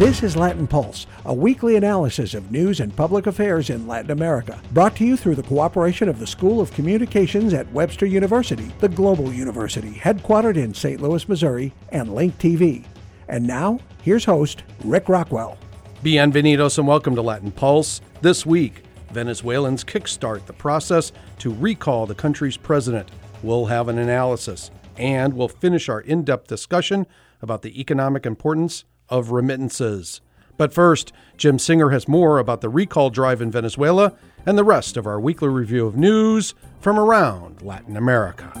This is Latin Pulse, a weekly analysis of news and public affairs in Latin America, brought to you through the cooperation of the School of Communications at Webster University, the global university headquartered in St. Louis, Missouri, and Link TV. And now, here's host Rick Rockwell. Bienvenidos and welcome to Latin Pulse. This week, Venezuelans kickstart the process to recall the country's president. We'll have an analysis, and we'll finish our in depth discussion about the economic importance of remittances. But first, Jim Singer has more about the recall drive in Venezuela and the rest of our weekly review of news from around Latin America.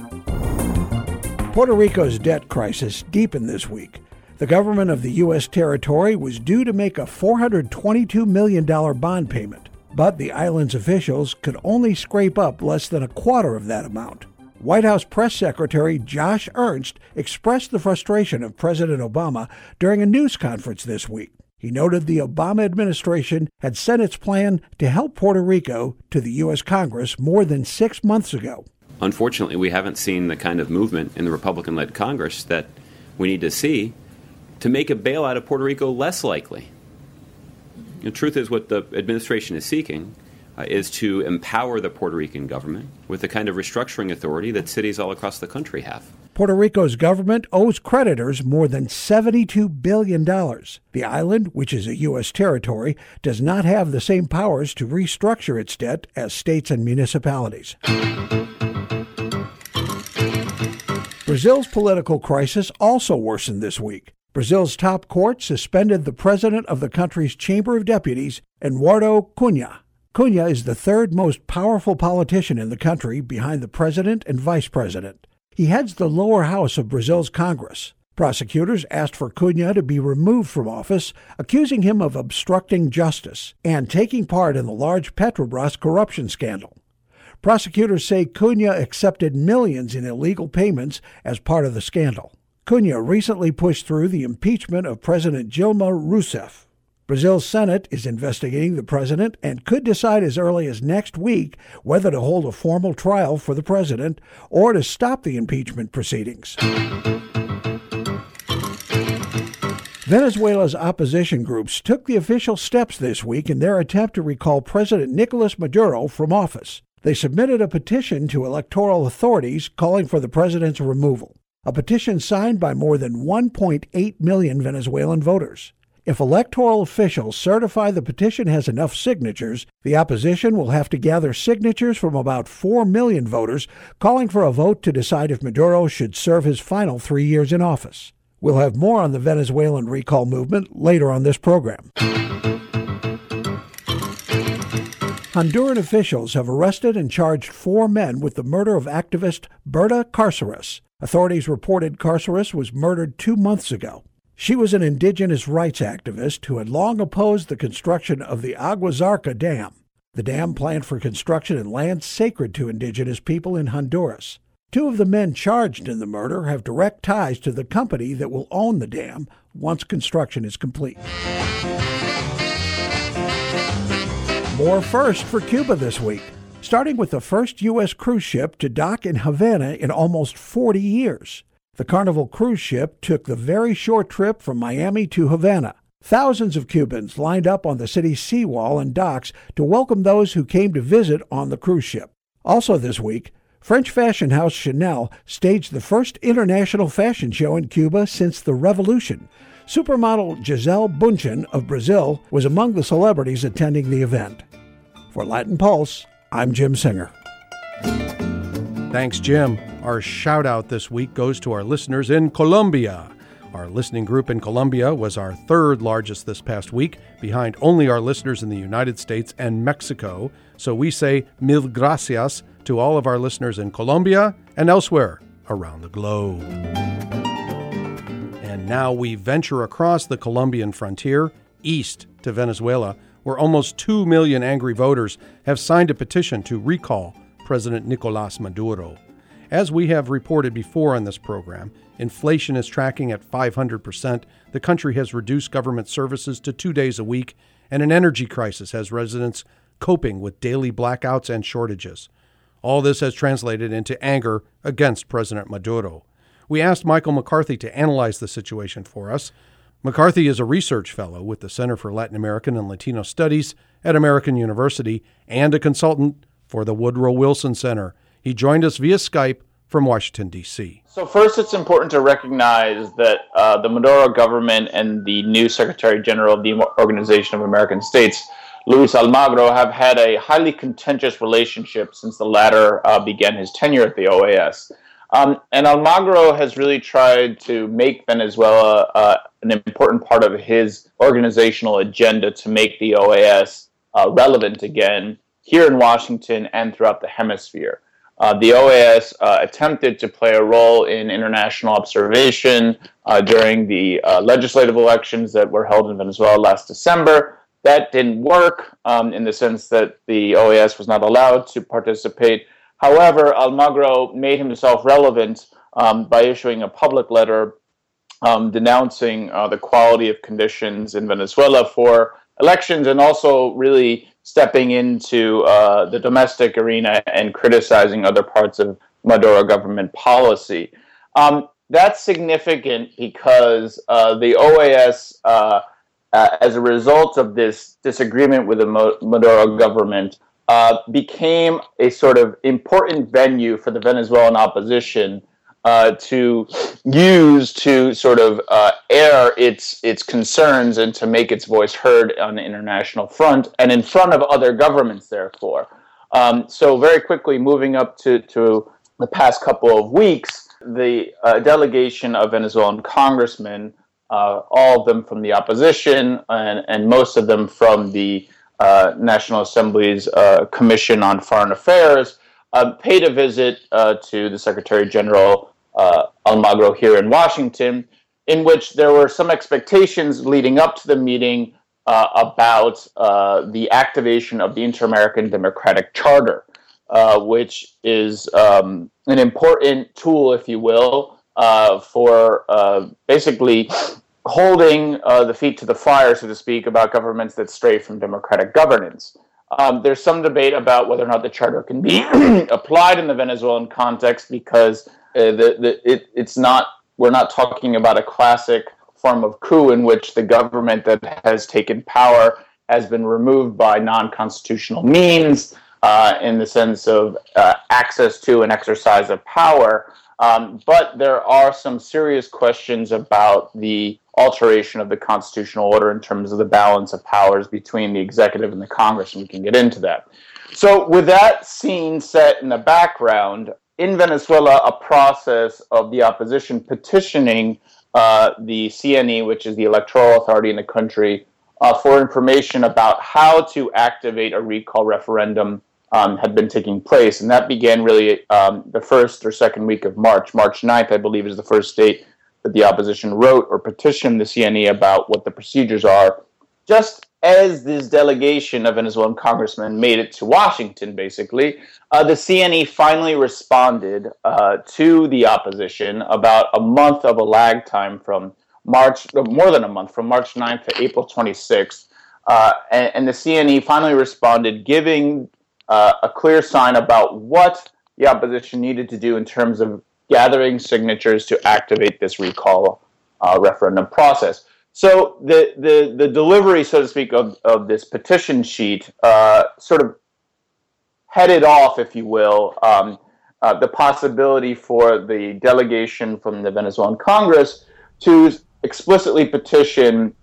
Puerto Rico's debt crisis deepened this week. The government of the U.S. territory was due to make a $422 million bond payment, but the island's officials could only scrape up less than a quarter of that amount. White House Press Secretary Josh Earnest expressed the frustration of President Obama during a news conference this week. He noted the Obama administration had sent its plan to help Puerto Rico to the U.S. Congress more than six months ago. Unfortunately, we haven't seen the kind of movement in the Republican led Congress that we need to see to make a bailout of Puerto Rico less likely. The truth is, what the administration is seeking uh, is to empower the Puerto Rican government with the kind of restructuring authority that cities all across the country have. Puerto Rico's government owes creditors more than $72 billion. The island, which is a U.S. territory, does not have the same powers to restructure its debt as states and municipalities. Brazil's political crisis also worsened this week. Brazil's top court suspended the president of the country's Chamber of Deputies, Eduardo Cunha. Cunha is the third most powerful politician in the country behind the president and vice president. He heads the lower house of Brazil's Congress. Prosecutors asked for Cunha to be removed from office, accusing him of obstructing justice and taking part in the large Petrobras corruption scandal. Prosecutors say Cunha accepted millions in illegal payments as part of the scandal. Cunha recently pushed through the impeachment of President Dilma Rousseff. Brazil's Senate is investigating the president and could decide as early as next week whether to hold a formal trial for the president or to stop the impeachment proceedings. Venezuela's opposition groups took the official steps this week in their attempt to recall President Nicolas Maduro from office. They submitted a petition to electoral authorities calling for the president's removal, a petition signed by more than 1.8 million Venezuelan voters. If electoral officials certify the petition has enough signatures, the opposition will have to gather signatures from about 4 million voters calling for a vote to decide if Maduro should serve his final three years in office. We'll have more on the Venezuelan recall movement later on this program. Honduran officials have arrested and charged four men with the murder of activist Berta Cáceres. Authorities reported Cáceres was murdered two months ago. She was an indigenous rights activist who had long opposed the construction of the Agua Zarca Dam, the dam planned for construction in lands sacred to indigenous people in Honduras. Two of the men charged in the murder have direct ties to the company that will own the dam once construction is complete. More first for Cuba this week, starting with the first U.S. cruise ship to dock in Havana in almost 40 years. The Carnival cruise ship took the very short trip from Miami to Havana. Thousands of Cubans lined up on the city's seawall and docks to welcome those who came to visit on the cruise ship. Also this week, French fashion house Chanel staged the first international fashion show in Cuba since the revolution. Supermodel Gisele Bündchen of Brazil was among the celebrities attending the event. For Latin Pulse, I'm Jim Singer. Thanks, Jim. Our shout out this week goes to our listeners in Colombia. Our listening group in Colombia was our third largest this past week, behind only our listeners in the United States and Mexico. So we say mil gracias to all of our listeners in Colombia and elsewhere around the globe. And now we venture across the Colombian frontier, east to Venezuela, where almost 2 million angry voters have signed a petition to recall President Nicolas Maduro. As we have reported before on this program, inflation is tracking at 500%, the country has reduced government services to two days a week, and an energy crisis has residents coping with daily blackouts and shortages. All this has translated into anger against President Maduro. We asked Michael McCarthy to analyze the situation for us. McCarthy is a research fellow with the Center for Latin American and Latino Studies at American University and a consultant for the Woodrow Wilson Center. He joined us via Skype from Washington, D.C. So, first, it's important to recognize that uh, the Maduro government and the new Secretary General of the Organization of American States, Luis Almagro, have had a highly contentious relationship since the latter uh, began his tenure at the OAS. Um, and Almagro has really tried to make Venezuela uh, an important part of his organizational agenda to make the OAS uh, relevant again here in Washington and throughout the hemisphere. Uh, the OAS uh, attempted to play a role in international observation uh, during the uh, legislative elections that were held in Venezuela last December. That didn't work um, in the sense that the OAS was not allowed to participate. However, Almagro made himself relevant um, by issuing a public letter um, denouncing uh, the quality of conditions in Venezuela for elections and also really stepping into uh, the domestic arena and criticizing other parts of Maduro government policy. Um, that's significant because uh, the OAS, uh, uh, as a result of this disagreement with the Maduro government, uh, became a sort of important venue for the Venezuelan opposition uh, to use to sort of uh, air its its concerns and to make its voice heard on the international front and in front of other governments. Therefore, um, so very quickly moving up to to the past couple of weeks, the uh, delegation of Venezuelan congressmen, uh, all of them from the opposition and and most of them from the uh, National Assembly's Commission on Foreign Affairs. Uh, paid a visit uh, to the Secretary General uh, Almagro here in Washington, in which there were some expectations leading up to the meeting uh, about uh, the activation of the Inter American Democratic Charter, uh, which is um, an important tool, if you will, uh, for basically holding the feet to the fire, so to speak, about governments that stray from democratic governance. Um, there's some debate about whether or not the charter can be applied in the Venezuelan context because uh, the, the, it, it's not we're not talking about a classic form of coup in which the government that has taken power has been removed by non-constitutional means uh, in the sense of uh, access to and exercise of power. Um, but there are some serious questions about the alteration of the constitutional order in terms of the balance of powers between the executive and the Congress, and we can get into that. So, with that scene set in the background, in Venezuela a process of the opposition petitioning uh, the CNE, which is the electoral authority in the country, uh, for information about how to activate a recall referendum um, had been taking place. And that began really um, the first or second week of March. March 9th, I believe, is the first date that the opposition wrote or petitioned the CNE about what the procedures are. Just as this delegation of Venezuelan congressmen made it to Washington, basically, uh, the CNE finally responded uh, to the opposition about a month of a lag time from March, uh, more than a month, from March 9th to April 26th. Uh, and, and, the CNE finally responded, giving uh, a clear sign about what the opposition needed to do in terms of gathering signatures to activate this recall uh, referendum process. So the, the, the delivery, so to speak, of, of this petition sheet uh, sort of headed off, if you will, um, uh, the possibility for the delegation from the Venezuelan Congress to explicitly petition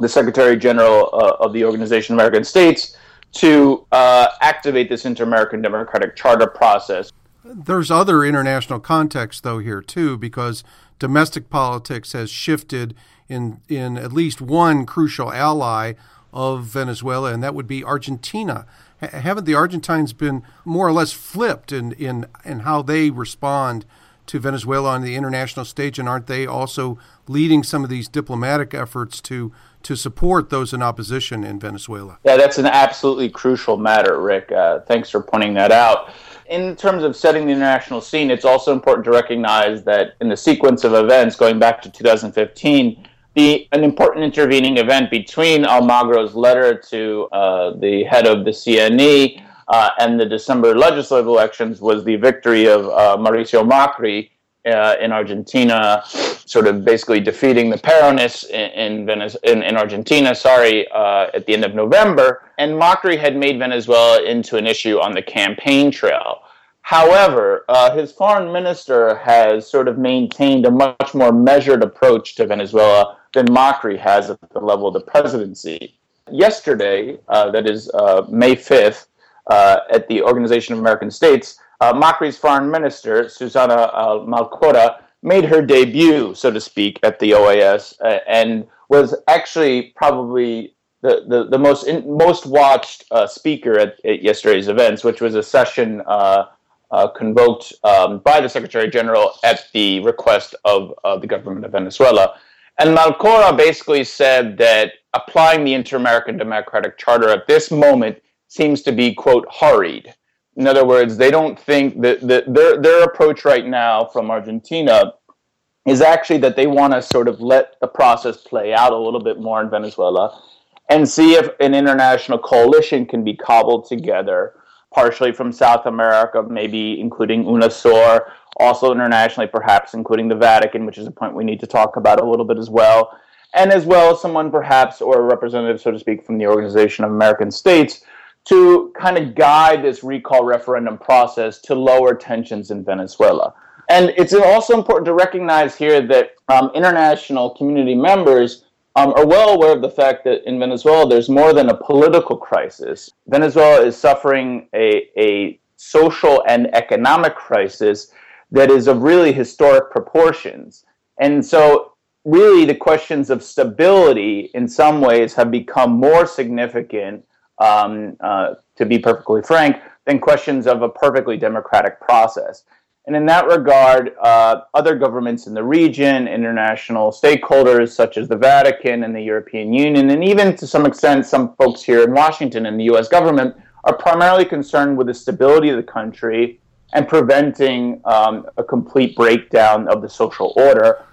the Secretary General uh, of the Organization of American States to uh, activate this Inter American Democratic Charter process. There's other international context, though, here too, because domestic politics has shifted in in at least one crucial ally of Venezuela, and that would be Argentina. H- haven't the Argentines been more or less flipped in, in in how they respond to Venezuela on the international stage, and aren't they also leading some of these diplomatic efforts to to support those in opposition in Venezuela? Yeah, that's an absolutely crucial matter, Rick. Uh, thanks for pointing that out in terms of setting the international scene, it's also important to recognize that in the sequence of events going back to 2015, the an important intervening event between Almagro's letter to uh, the head of the CNE uh, and the December legislative elections was the victory of uh, Mauricio Macri uh, in Argentina, sort of basically defeating the Peronists in in, in, in Argentina. Sorry, uh, at the end of November, and Macri had made Venezuela into an issue on the campaign trail. However, uh, his foreign minister has sort of maintained a much more measured approach to Venezuela than Macri has at the level of the presidency. Yesterday, uh, that is uh, May 5th, uh, at the Organization of American States, uh, Macri's foreign minister, Susana uh, made her debut, so to speak, at the OAS uh, and was actually probably the, the, the most in, most watched uh, speaker at, at, yesterday's events, which was a session uh, uh, convoked um, by the Secretary General at the request of the government of Venezuela. And Malcorra basically said that applying the Inter American Democratic Charter at this moment seems to be, quote, hurried. In other words, they don't think that, that their, their approach right now from Argentina is actually that they want to sort of let the process play out a little bit more in Venezuela and see if an international coalition can be cobbled together, partially from South America, maybe including UNASUR, also internationally, perhaps including the Vatican, which is a point we need to talk about a little bit as well, and as well as someone perhaps or a representative, so to speak, from the Organization of American States to kind of guide this recall referendum process to lower tensions in Venezuela. And it's also important to recognize here that um, international community members um, are well aware of the fact that in Venezuela there's more than a political crisis. Venezuela is suffering a, a social and economic crisis that is of really historic proportions. And so, really, the questions of stability in some ways have become more significant um, uh, to be perfectly frank, than questions of a perfectly democratic process. And in that regard, uh, other governments in the region, international stakeholders such as the Vatican and the European Union, and even to some extent some folks here in Washington and the US government, are primarily concerned with the stability of the country and preventing um, a complete breakdown of the social order.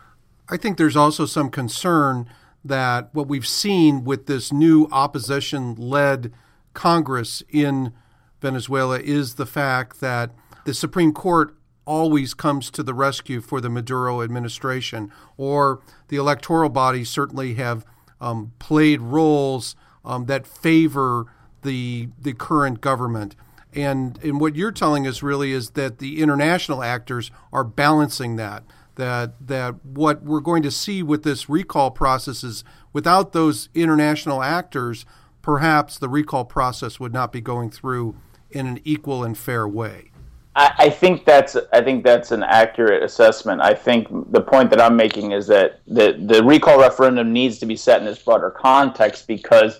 I think there's also some concern that what we've seen with this new opposition led Congress in Venezuela is the fact that the Supreme Court always comes to the rescue for the Maduro administration, or the electoral bodies certainly have um, played roles um, that favor the the current government. And and what you're telling us really is that the international actors are balancing that that that what we're going to see with this recall process is without those international actors, perhaps the recall process would not be going through in an equal and fair way. I, I think that's I think that's an accurate assessment. I think the point that I'm making is that the the recall referendum needs to be set in this broader context because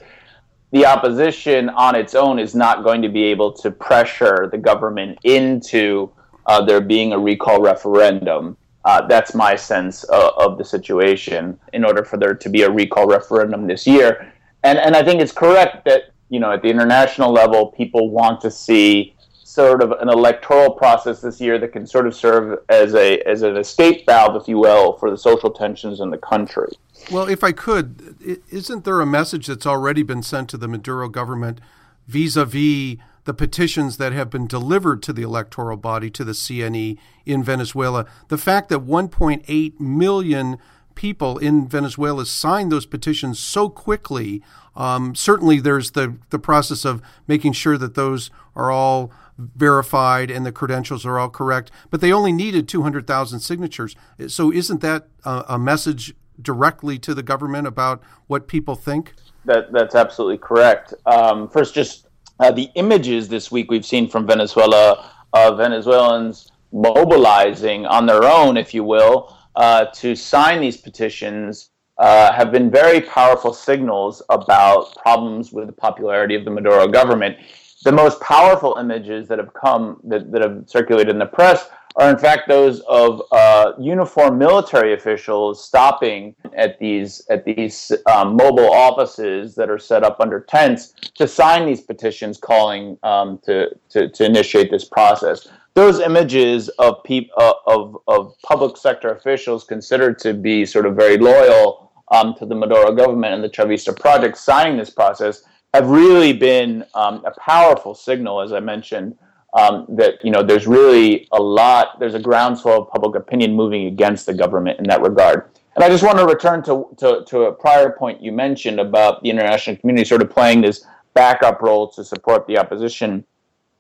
the opposition on its own is not going to be able to pressure the government into uh, there being a recall referendum. Uh, that's my sense uh, of the situation. In order for there to be a recall referendum this year, and and I think it's correct that you know at the international level, people want to see sort of an electoral process this year that can sort of serve as a as an escape valve, if you will, for the social tensions in the country. Well, if I could, isn't there a message that's already been sent to the Maduro government vis-a-vis the petitions that have been delivered to the electoral body, to the CNE in Venezuela. The fact that 1.8 million people in Venezuela signed those petitions so quickly. Um, certainly, there's the, the process of making sure that those are all verified and the credentials are all correct, but they only needed 200,000 signatures. So, isn't that a, a message directly to the government about what people think? That, that's absolutely correct. Um, first, just uh, the images this week we've seen from Venezuela of Venezuelans mobilizing on their own, if you will, uh, to sign these petitions uh, have been very powerful signals about problems with the popularity of the Maduro government. The most powerful images that have come, that, that have circulated in the press, are in fact those of uh, uniformed military officials stopping at these at these um, mobile offices that are set up under tents to sign these petitions calling um, to, to, to initiate this process. Those images of peop- uh, of of public sector officials considered to be sort of very loyal um, to the Maduro government and the Chavista project signing this process have really been um, a powerful signal, as I mentioned, um, that you know there's really a lot, there's a groundswell of public opinion moving against the government in that regard. And I just want to return to, to, to a prior point you mentioned about the international community sort of playing this backup role to support the opposition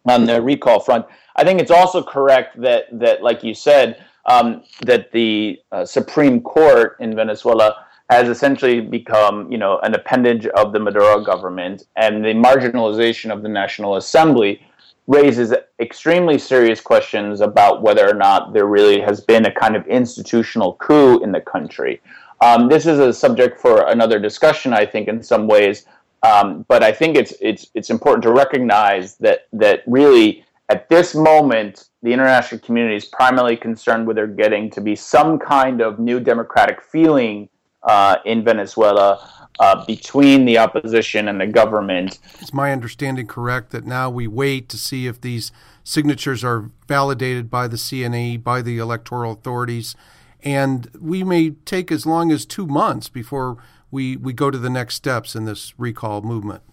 on the recall front. I think it's also correct that that, like you said, um, that the uh, Supreme Court in Venezuela has essentially become, you know, an appendage of the Maduro government, and the marginalization of the National Assembly raises extremely serious questions about whether or not there really has been a kind of institutional coup in the country. Um, this is a subject for another discussion, I think, in some ways. Um, but I think it's it's it's important to recognize that that really at this moment the international community is primarily concerned with there getting to be some kind of new democratic feeling uh, in Venezuela uh, between the opposition and the government. Is my understanding correct that now we wait to see if these signatures are validated by the CNE, by the electoral authorities, and we may take as long as two months before we, we go to the next steps in this recall movement?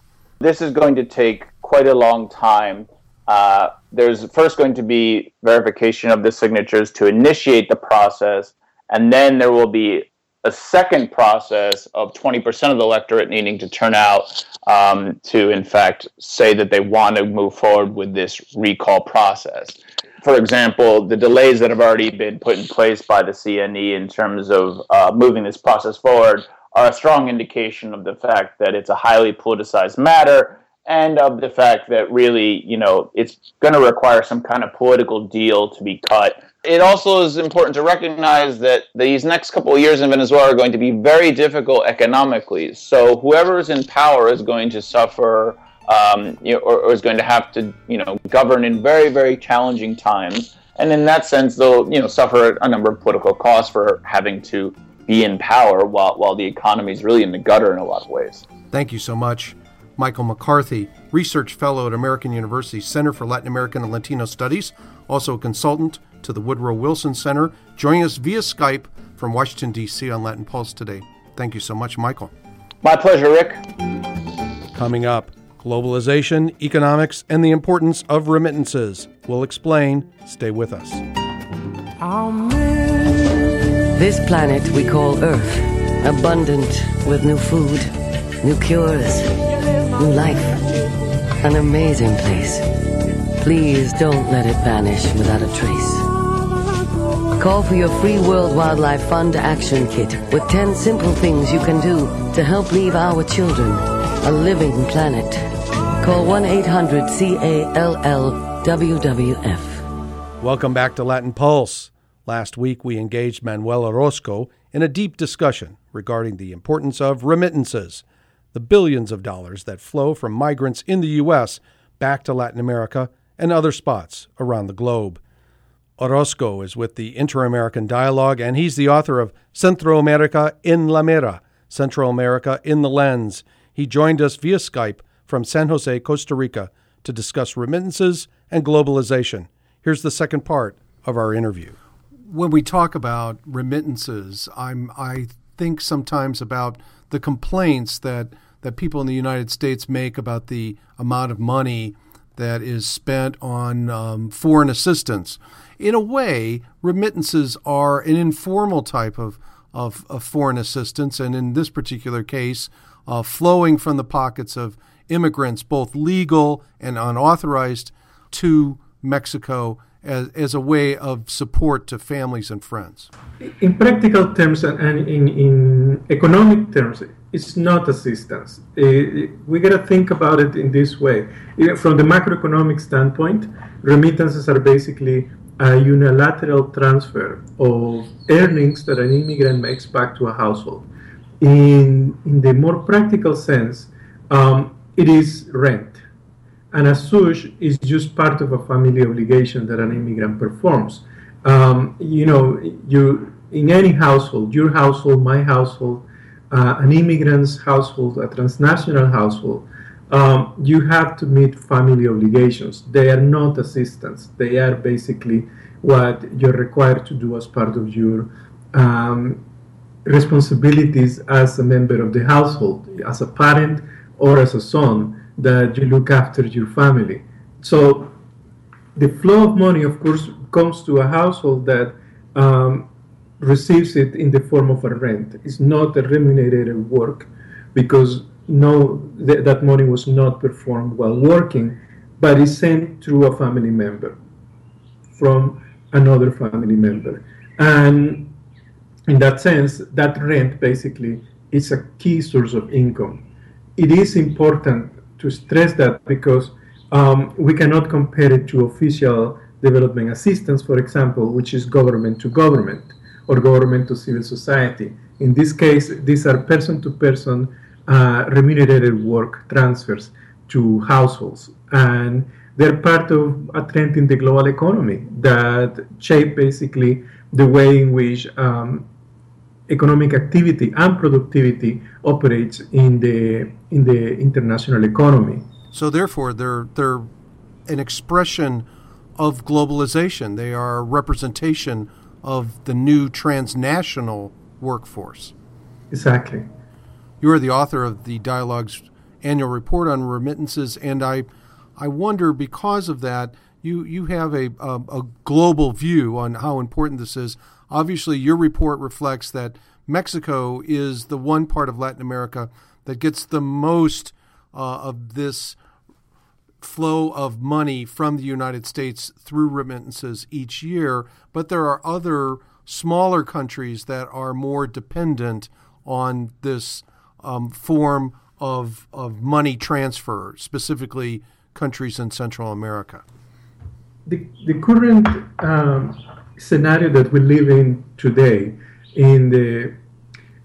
This is going to take quite a long time. Uh, there's first going to be verification of the signatures to initiate the process, and then there will be a second process of 20% of the electorate needing to turn out um, to, in fact, say that they want to move forward with this recall process. For example, the delays that have already been put in place by the CNE in terms of uh, moving this process forward are a strong indication of the fact that it's a highly politicized matter and of the fact that really, you know, it's going to require some kind of political deal to be cut it also is important to recognize that these next couple of years in Venezuela are going to be very difficult economically. So whoever is in power is going to suffer, um, you know, or, or, is going to have to, you know, govern in very, very challenging times. And in that sense, they'll, you know, suffer a number of political costs for having to be in power while while the economy is really in the gutter in a lot of ways. Thank you so much, Michael McCarthy, research fellow at American University Center for Latin American and Latino Studies, also a consultant to the Woodrow Wilson Center, joining us via Skype from Washington, D.C. on Latin Pulse today. Thank you so much, Michael. My pleasure, Rick. Coming up, globalization, economics, and the importance of remittances. We'll explain. Stay with us. This planet we call Earth, abundant with new food, new cures, new life. An amazing place. Please don't let it vanish without a trace. Call for your free World Wildlife Fund Action Kit with 10 simple things you can do to help leave our children a living planet. Call 1 800 CALL WWF. Welcome back to Latin Pulse. Last week we engaged Manuel Orozco in a deep discussion regarding the importance of remittances, the billions of dollars that flow from migrants in the U.S. back to Latin America and other spots around the globe. Orozco is with the Inter American Dialogue, and he's the author of Centro America en la Mira, Central America in the Lens. He joined us via Skype from San Jose, Costa Rica, to discuss remittances and globalization. Here's the second part of our interview. When we talk about remittances, I'm, I think sometimes about the complaints that, that people in the United States make about the amount of money that is spent on um, foreign assistance. In a way, remittances are an informal type of, of, of foreign assistance, and in this particular case, uh, flowing from the pockets of immigrants, both legal and unauthorized, to Mexico as, as a way of support to families and friends. In practical terms and, in, in economic terms, it's not assistance. Uh, we got to think about it in this way. From the macroeconomic standpoint, remittances are basically a unilateral transfer of earnings that an immigrant makes back to a household. In, in the more practical sense, um, it is rent. And as such, is just part of a family obligation that an immigrant performs. Um, you know, you in any household, your household, my household, uh, an immigrant's household, a transnational household, um, you have to meet family obligations. They are not assistance. They are basically what you're required to do as part of your um, responsibilities as a member of the household, as a parent or as a son, that you look after your family. So the flow of money, of course, comes to a household that um, receives it in the form of a rent. It's not a remunerated work because no, th- that money was not performed while working, but is sent through a family member from another family member. And in that sense, that rent basically is a key source of income. It is important to stress that because um, we cannot compare it to official development assistance, for example, which is government to government or government to civil society. In this case, these are person to person remunerated work transfers to households. And they're part of a trend in the global economy that shape basically the way in which um, economic activity and productivity operates in the in the international economy. So therefore, they're they're an expression of globalization. They are a representation of the new transnational workforce. Exactly. You are the author of the Dialogues annual report on remittances, and I, I wonder because of that, you you have a, a, a global view on how important this is. Obviously, your report reflects that Mexico is the one part of Latin America that gets the most uh, of this flow of money from the United States through remittances each year, but there are other smaller countries that are more dependent on this um, form of, of money transfer, specifically countries in Central America? The, the current um, scenario that we live in today, in the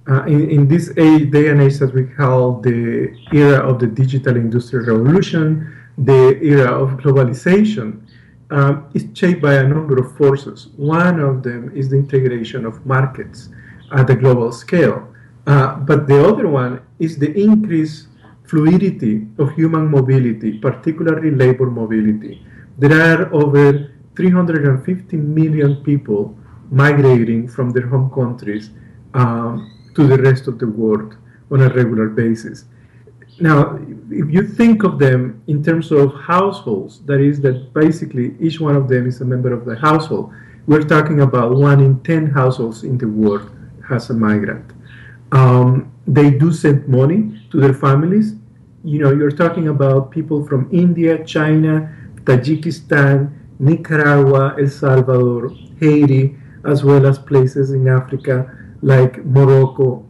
uh, in, in, this age, day and age that we call the era of the digital industrial revolution, the era of globalization, um, is shaped by a number of forces. One of them is the integration of markets at a global scale. Uh, but the other one is the increased fluidity of human mobility, particularly labor mobility. There are over 350 million people migrating from their home countries um, to the rest of the world on a regular basis. Now, if you think of them in terms of households, that is, that basically each one of them is a member of the household, we're talking about one in 10 households in the world has a migrant. Um, they do send money to their families. You know, you're talking about people from India, China, Tajikistan, Nicaragua, El Salvador, Haiti, as well as places in Africa like Morocco,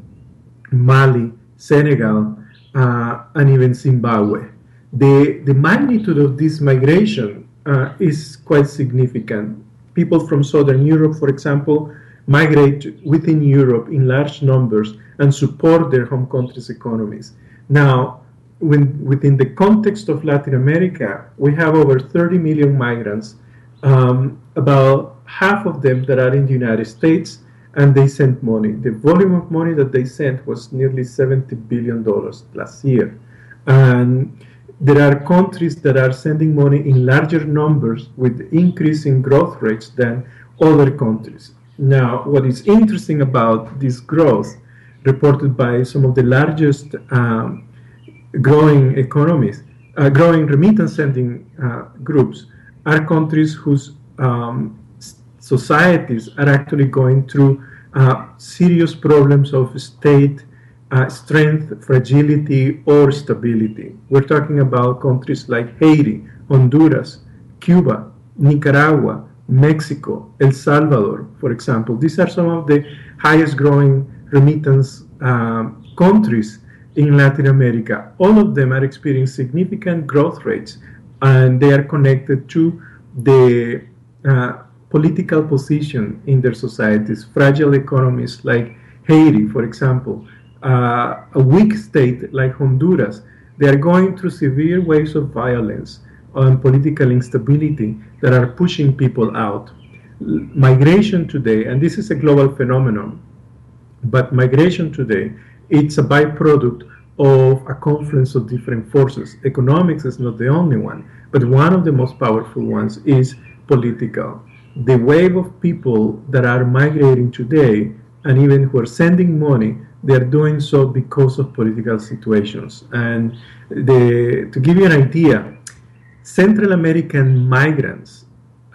Mali, Senegal, uh, and even Zimbabwe. The, the magnitude of this migration uh, is quite significant. People from Southern Europe, for example, migrate within Europe in large numbers and support their home countries' economies. Now, when, within the context of Latin America, we have over 30 million migrants, um, about half of them that are in the United States, and they sent money. The volume of money that they sent was nearly $70 billion last year. And there are countries that are sending money in larger numbers with increasing growth rates than other countries. Now, what is interesting about this growth, reported by some of the largest um, growing economies, uh, growing remittance sending uh, groups, are countries whose um, societies are actually going through uh, serious problems of state uh, strength, fragility, or stability. We're talking about countries like Haiti, Honduras, Cuba, Nicaragua, Mexico, El Salvador, for example. These are some of the highest growing remittance um, countries in Latin America. All of them are experiencing significant growth rates and they are connected to the uh, political position in their societies. Fragile economies like Haiti, for example, uh, a weak state like Honduras, they are going through severe waves of violence and political instability that are pushing people out. Migration today, and this is a global phenomenon, but migration today, it's a byproduct of a confluence of different forces. Economics is not the only one, but one of the most powerful ones is political. The wave of people that are migrating today and even who are sending money, they're doing so because of political situations. And the, to give you an idea, Central American migrants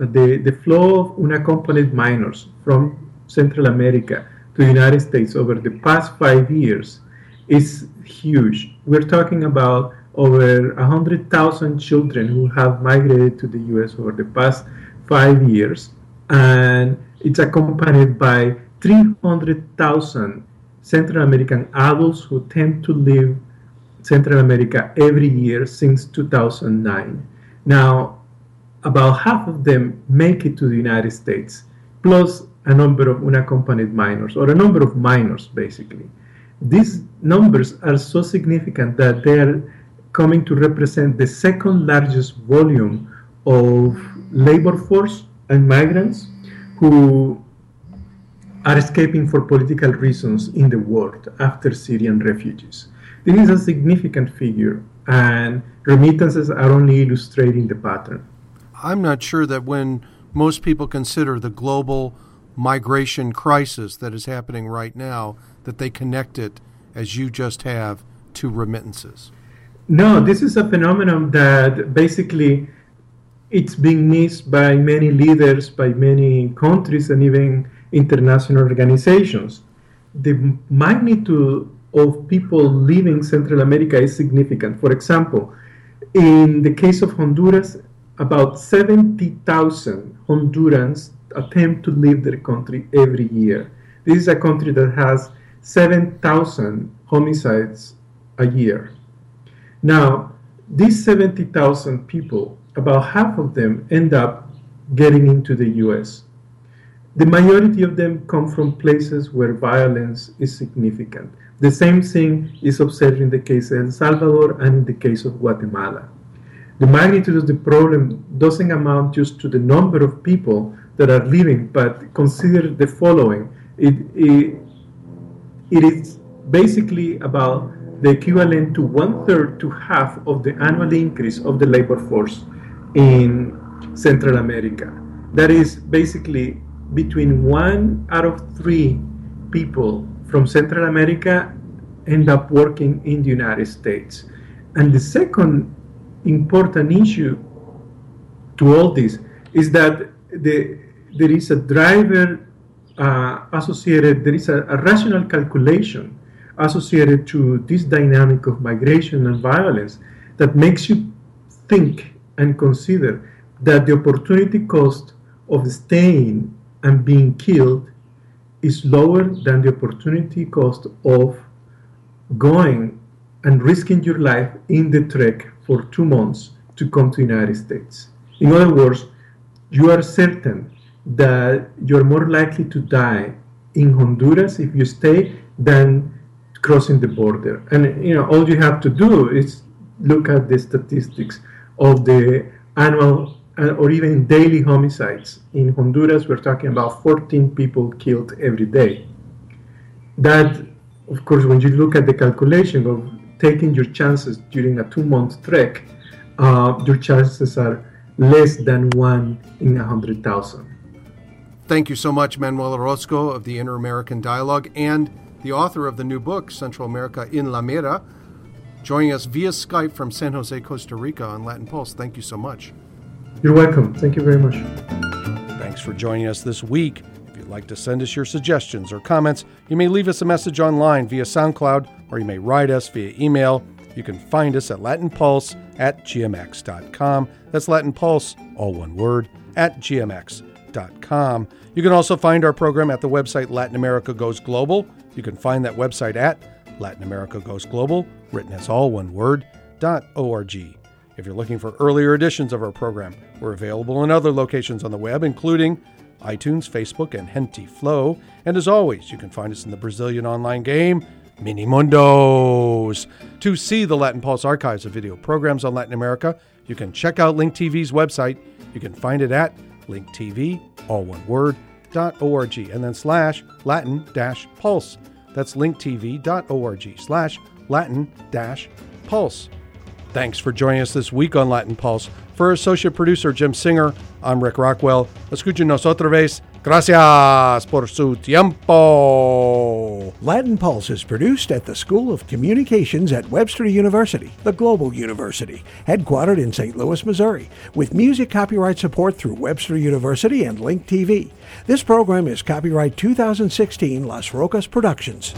uh, the, the flow of unaccompanied minors from Central America to the United States over the past five years is huge. We're talking about over 100,000 children who have migrated to the US over the past five years, and it's accompanied by 300,000 Central American adults who tend to leave Central America every year since 2009. Now, about half of them make it to the United States, plus a number of unaccompanied minors, or a number of minors, basically. These numbers are so significant that they are coming to represent the second largest volume of labor force and migrants who are escaping for political reasons in the world after Syrian refugees. This is a significant figure, and remittances are only illustrating the pattern. I'm not sure that when most people consider the global migration crisis that is happening right now, that they connect it, as you just have, to remittances. No, this is a phenomenon that basically it's being missed by many leaders, by many countries, and even international organizations. The magnitude of people leaving Central America is significant. For example, in the case of Honduras, about 70,000 Hondurans attempt to leave their country every year. This is a country that has 7,000 homicides a year. Now, these 70,000 people, about half of them end up getting into the US. The majority of them come from places where violence is significant. The same thing is observed in the case of El Salvador and in the case of Guatemala. The magnitude of the problem doesn't amount just to the number of people that are living, but consider the following. It, it, it is basically about the equivalent to one third to half of the annual increase of the labor force in Central America. That is basically between one out of three people from Central America end up working in the United States. And the second important issue to all this is that the, there is a driver uh, associated, there is a, a rational calculation associated to this dynamic of migration and violence that makes you think and consider that the opportunity cost of staying and being killed is lower than the opportunity cost of going and risking your life in the trek for two months to come to the United States. In other words, you are certain that you're more likely to die in Honduras if you stay than crossing the border. And you know, all you have to do is look at the statistics of the annual uh, or even daily homicides. In Honduras, we're talking about 14 people killed every day. That, of course, when you look at the calculation of taking your chances during a two month trek, uh, your chances are less than one in a 100,000. Thank you so much, Manuel Orozco of the Inter American Dialogue and the author of the new book, Central America in La Mira, joining us via Skype from San Jose, Costa Rica on Latin Pulse. Thank you so much. You're welcome. Thank you very much. Thanks for joining us this week. If you'd like to send us your suggestions or comments, you may leave us a message online via SoundCloud or you may write us via email. You can find us at latinpulse at gmx.com. That's Latin Pulse, all one word, at gmx.com. You can also find our program at the website Latin America Goes Global. You can find that website at Latin America Goes Global, written as all one word, dot org. If you're looking for earlier editions of our program, we're available in other locations on the web, including iTunes, Facebook, and Henty Flow. And as always, you can find us in the Brazilian online game, Mini Mundos. To see the Latin Pulse archives of video programs on Latin America, you can check out Link TV's website. You can find it at linktv, all one word, dot org, and then slash Latin dash pulse. That's linktv.org slash Latin dash pulse. Thanks for joining us this week on Latin Pulse. For associate producer Jim Singer, I'm Rick Rockwell. Escúchenos otra vez Gracias por su tiempo. Latin Pulse is produced at the School of Communications at Webster University, the global university, headquartered in St. Louis, Missouri, with music copyright support through Webster University and Link TV. This program is copyright 2016 Las Rocas Productions.